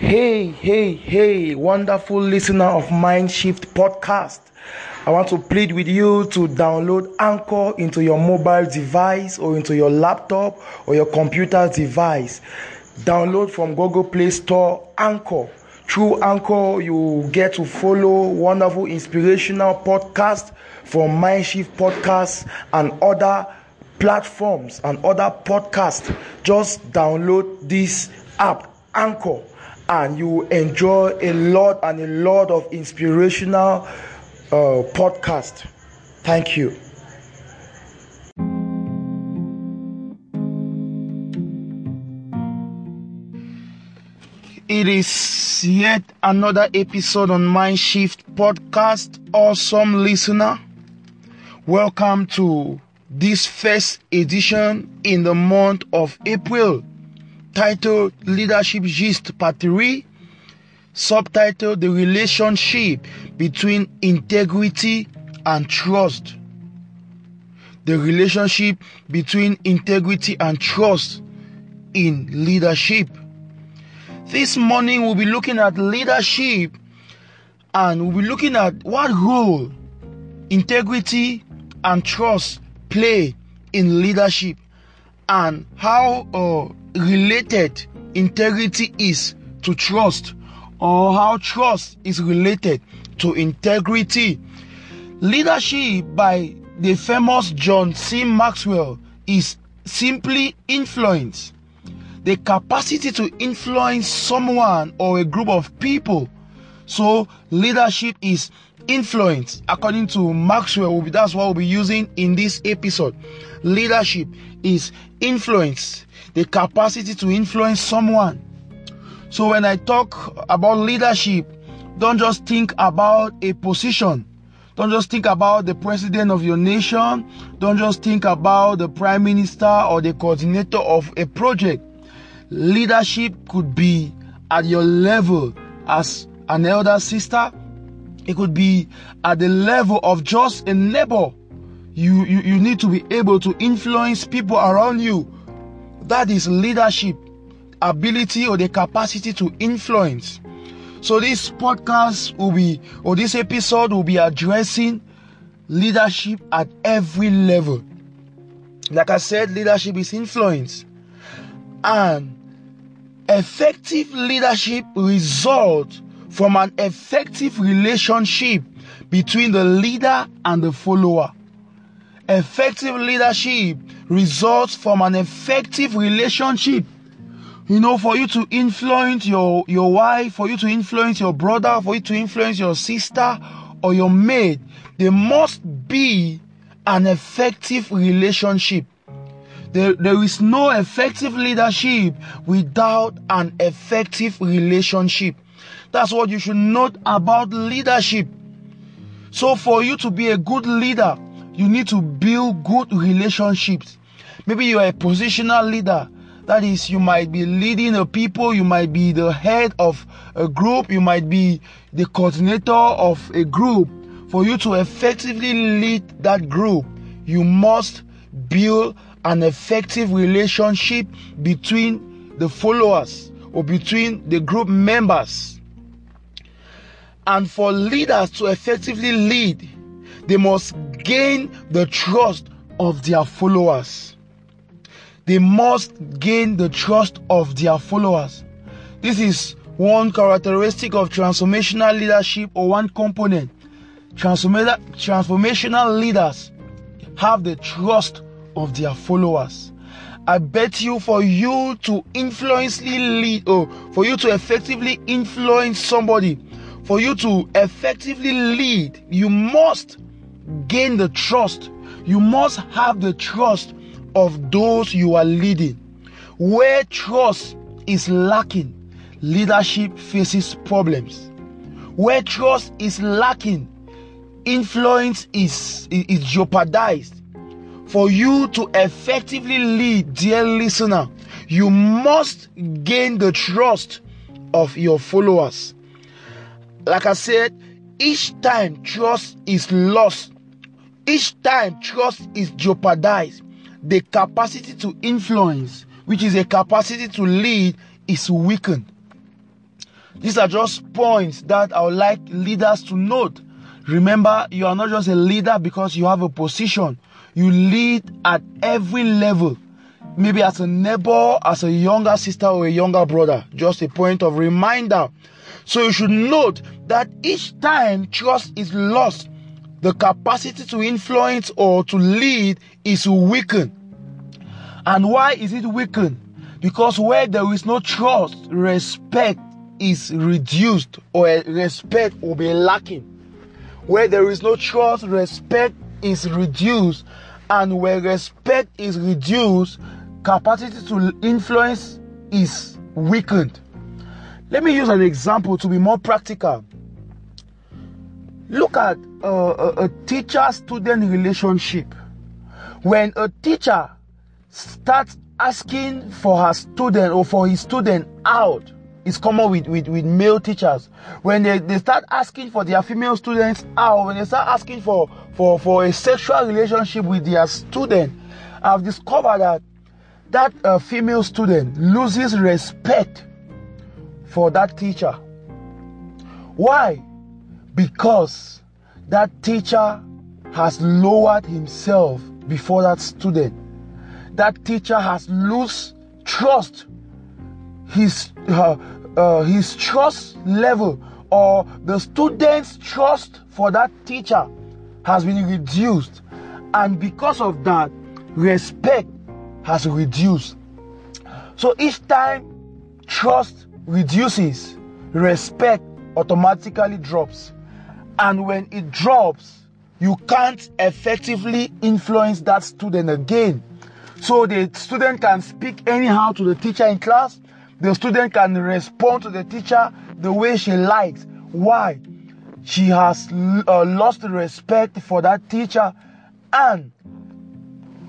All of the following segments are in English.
Hey, hey, hey, wonderful listener of Mindshift podcast. I want to plead with you to download Anchor into your mobile device or into your laptop or your computer device. Download from Google Play Store Anchor. Through Anchor, you get to follow wonderful inspirational podcasts from Mindshift Podcasts and other platforms and other podcasts. Just download this app, Anchor, and you enjoy a lot and a lot of inspirational uh, podcast. Thank you. It is yet another episode on Mindshift Podcast. Awesome listener. Welcome to this first edition in the month of April, titled Leadership Gist Part 3, subtitled The Relationship Between Integrity and Trust. The relationship between integrity and trust in leadership. This morning we'll be looking at leadership and we'll be looking at what role integrity and trust play in leadership and how uh, related integrity is to trust or how trust is related to integrity. Leadership by the famous John C. Maxwell is simply influence. The capacity to influence someone or a group of people. So leadership is influence according to maxwell that's what we'll be using in this episode leadership is influence the capacity to influence someone. So when i talk about leadership don't just think about a position. Don't just think about the president of your nation. Don't just think about the prime minister or the coordinator of a project. Leadership could be at your level as an elder sister. It could be at the level of just a neighbor. You, you, you need to be able to influence people around you. That is leadership, ability or the capacity to influence. So this podcast will be, or this episode will be addressing leadership at every level. Like I said, leadership is influence. And effective leadership results from an effective relationship between the leader and the follower. Effective leadership results from an effective relationship. You know, for you to influence your, your wife, for you to influence your brother, for you to influence your sister or your maid, there must be an effective relationship. There, there is no effective leadership without an effective relationship. That's what you should note about leadership. So, for you to be a good leader, you need to build good relationships. Maybe you are a positional leader. That is, you might be leading a people, you might be the head of a group, you might be the coordinator of a group. For you to effectively lead that group, you must build an effective relationship between the followers or between the group members. And for leaders to effectively lead, they must gain the trust of their followers. They must gain the trust of their followers. This is one characteristic of transformational leadership or one component. Transformational leaders have the trust of their followers. I bet you for you to influentially lead or for you to effectively influence somebody, for you to effectively lead, you must gain the trust. You must have the trust of those you are leading. Where trust is lacking, leadership faces problems. Where trust is lacking, influence is, is jeopardized. For you to effectively lead, dear listener, you must gain the trust of your followers. Like I said, each time trust is lost, each time trust is jeopardized, the capacity to influence, which is a capacity to lead, is weakened. These are just points that I would like leaders to note. Remember, you are not just a leader because you have a position. You lead at every level. Maybe as a neighbor, as a younger sister or a younger brother. Just a point of reminder. So you should note that each time trust is lost, the capacity to influence or to lead is weakened. And why is it weakened? Because where there is no trust, respect is reduced or respect will be lacking. Where there is no trust, respect is reduced. And where respect is reduced, capacity to influence is weakened. Let me use an example to be more practical. Look at a, a teacher student relationship. When a teacher starts asking for her student or for his student out, it's common with, with, with male teachers. When they, they start asking for their female students out, when they start asking for, for, for a sexual relationship with their student, I've discovered that that uh, female student loses respect for that teacher. Why? Because that teacher has lowered himself before that student. That teacher has lost trust. His uh, uh, his trust level or the student's trust for that teacher has been reduced, and because of that, respect has reduced. So each time trust reduces, respect automatically drops. And when it drops, you can't effectively influence that student again. So the student can speak anyhow to the teacher in class. The student can respond to the teacher the way she likes. Why? She has uh, lost respect for that teacher, and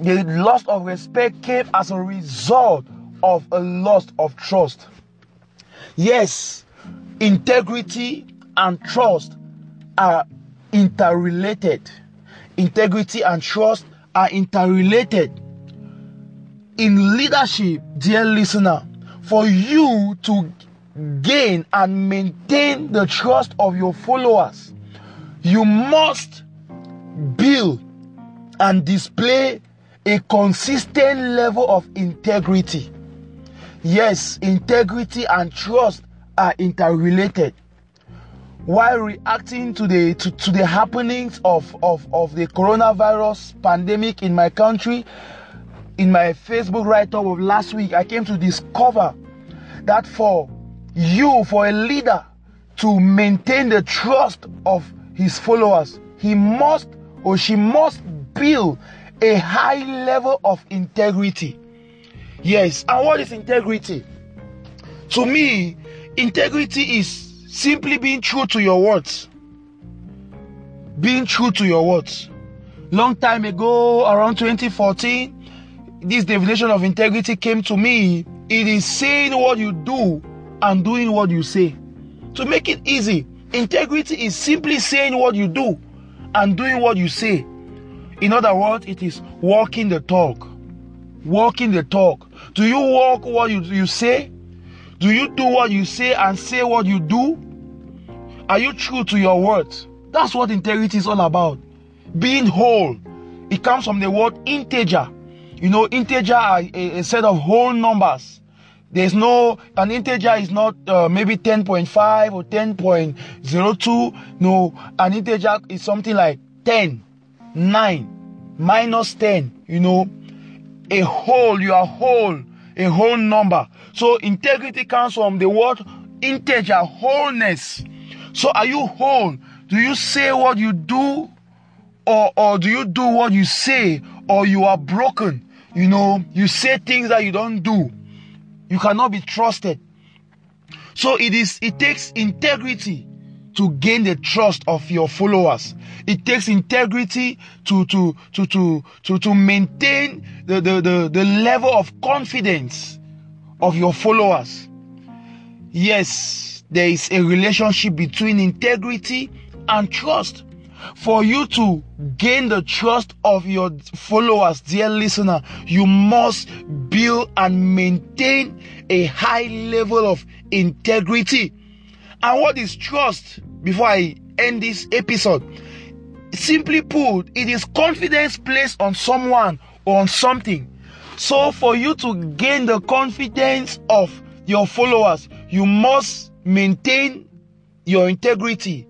the loss of respect came as a result of a loss of trust. Yes, integrity and trust are interrelated. Integrity and trust are interrelated. In leadership, dear listener, for you to gain and maintain the trust of your followers, you must build and display a consistent level of integrity. Yes, integrity and trust are interrelated. While reacting to the to, to the happenings of, of, of the coronavirus pandemic in my country, in my Facebook write-up of last week, I came to discover that for you, for a leader to maintain the trust of his followers, he must or she must build a high level of integrity. Yes. And what is integrity? To me, integrity is simply being true to your words. Being true to your words. Long time ago, around 2014, this definition of integrity came to me. It is saying what you do and doing what you say. To make it easy, integrity is simply saying what you do and doing what you say. In other words, it is walking the talk. Walking the talk. Do you walk what you, you say? Do you do what you say and say what you do? Are you true to your words? That's what integrity is all about. Being whole. It comes from the word integer. You know, integer are a, a set of whole numbers. There's no, an integer is not uh, maybe 10.5 or 10.02. No, an integer is something like 10, 9, minus 10, you know, a whole, you are whole, a whole number. So integrity comes from the word integer, wholeness. So are you whole? Do you say what you do? Or, or do you do what you say? Or you are broken? You know, you say things that you don't do. You cannot be trusted. So it is, it takes integrity to gain the trust of your followers. It takes integrity to to to to to, to maintain the, the, the, the level of confidence of your followers. Yes, there is a relationship between integrity and trust. For you to gain the trust of your followers, dear listener, you must build and maintain a high level of integrity. And what is trust before I end this episode? Simply put, it is confidence placed on someone or on something. So, for you to gain the confidence of your followers, you must maintain your integrity.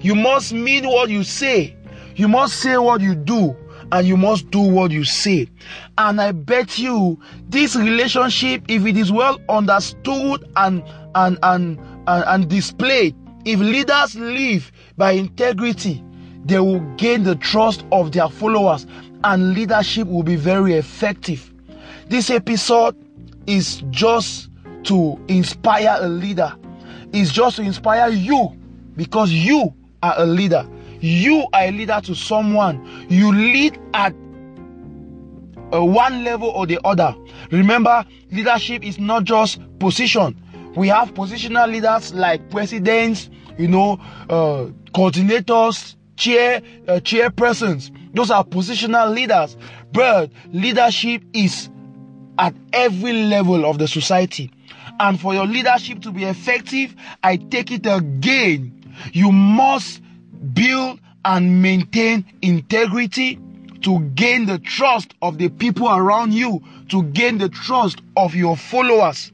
You must mean what you say. You must say what you do. And you must do what you say. And I bet you this relationship, if it is well understood and and and and, and displayed, if leaders live by integrity, they will gain the trust of their followers and leadership will be very effective. This episode is just to inspire a leader. It's just to inspire you because you are a leader. You are a leader to someone. You lead at one level or the other. Remember, leadership is not just position. We have positional leaders like presidents, you know, uh, coordinators, chair, uh, chairpersons. Those are positional leaders. But leadership is at every level of the society. And for your leadership to be effective, I take it again. You must build and maintain integrity to gain the trust of the people around you, to gain the trust of your followers.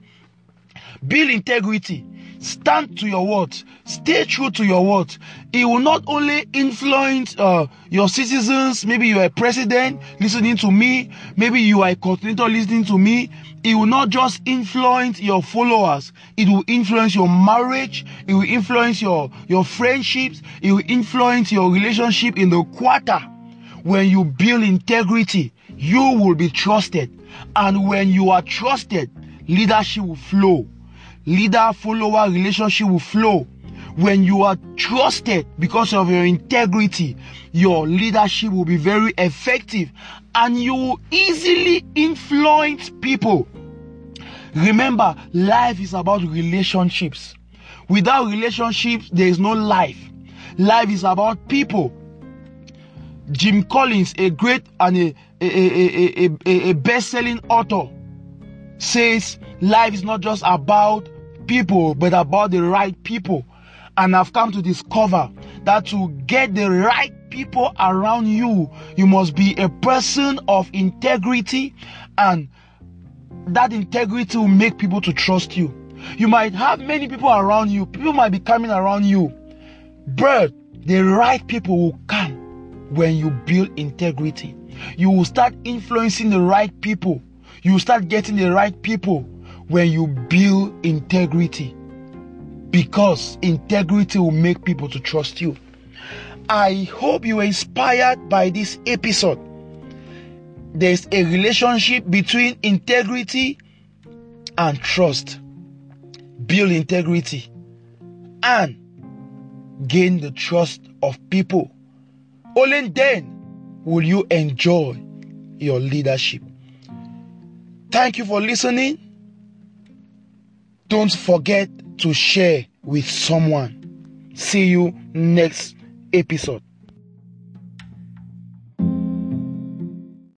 Build integrity. Stand to your word, Stay true to your word. It will not only influence uh, your citizens. Maybe you are a president listening to me. Maybe you are a coordinator listening to me. It will not just influence your followers. It will influence your marriage. It will influence your, your friendships. It will influence your relationship in the quarter. When you build integrity, you will be trusted. And when you are trusted, leadership will flow leader follower relationship will flow. When you are trusted because of your integrity, your leadership will be very effective and you will easily influence people. Remember, life is about relationships. Without relationships, there is no life. Life is about people. Jim Collins, a great and a, a, a, a, a best-selling author, says life is not just about people, but about the right people. And I've come to discover that to get the right people around you, you must be a person of integrity and that integrity will make people to trust you. You might have many people around you. People might be coming around you. But the right people will come when you build integrity. You will start influencing the right people. You will start getting the right people when you build integrity. Because integrity will make people to trust you. I hope you were inspired by this episode. There's a relationship between integrity and trust. Build integrity and gain the trust of people. Only then will you enjoy your leadership. Thank you for listening don't forget to share with someone. See you next episode.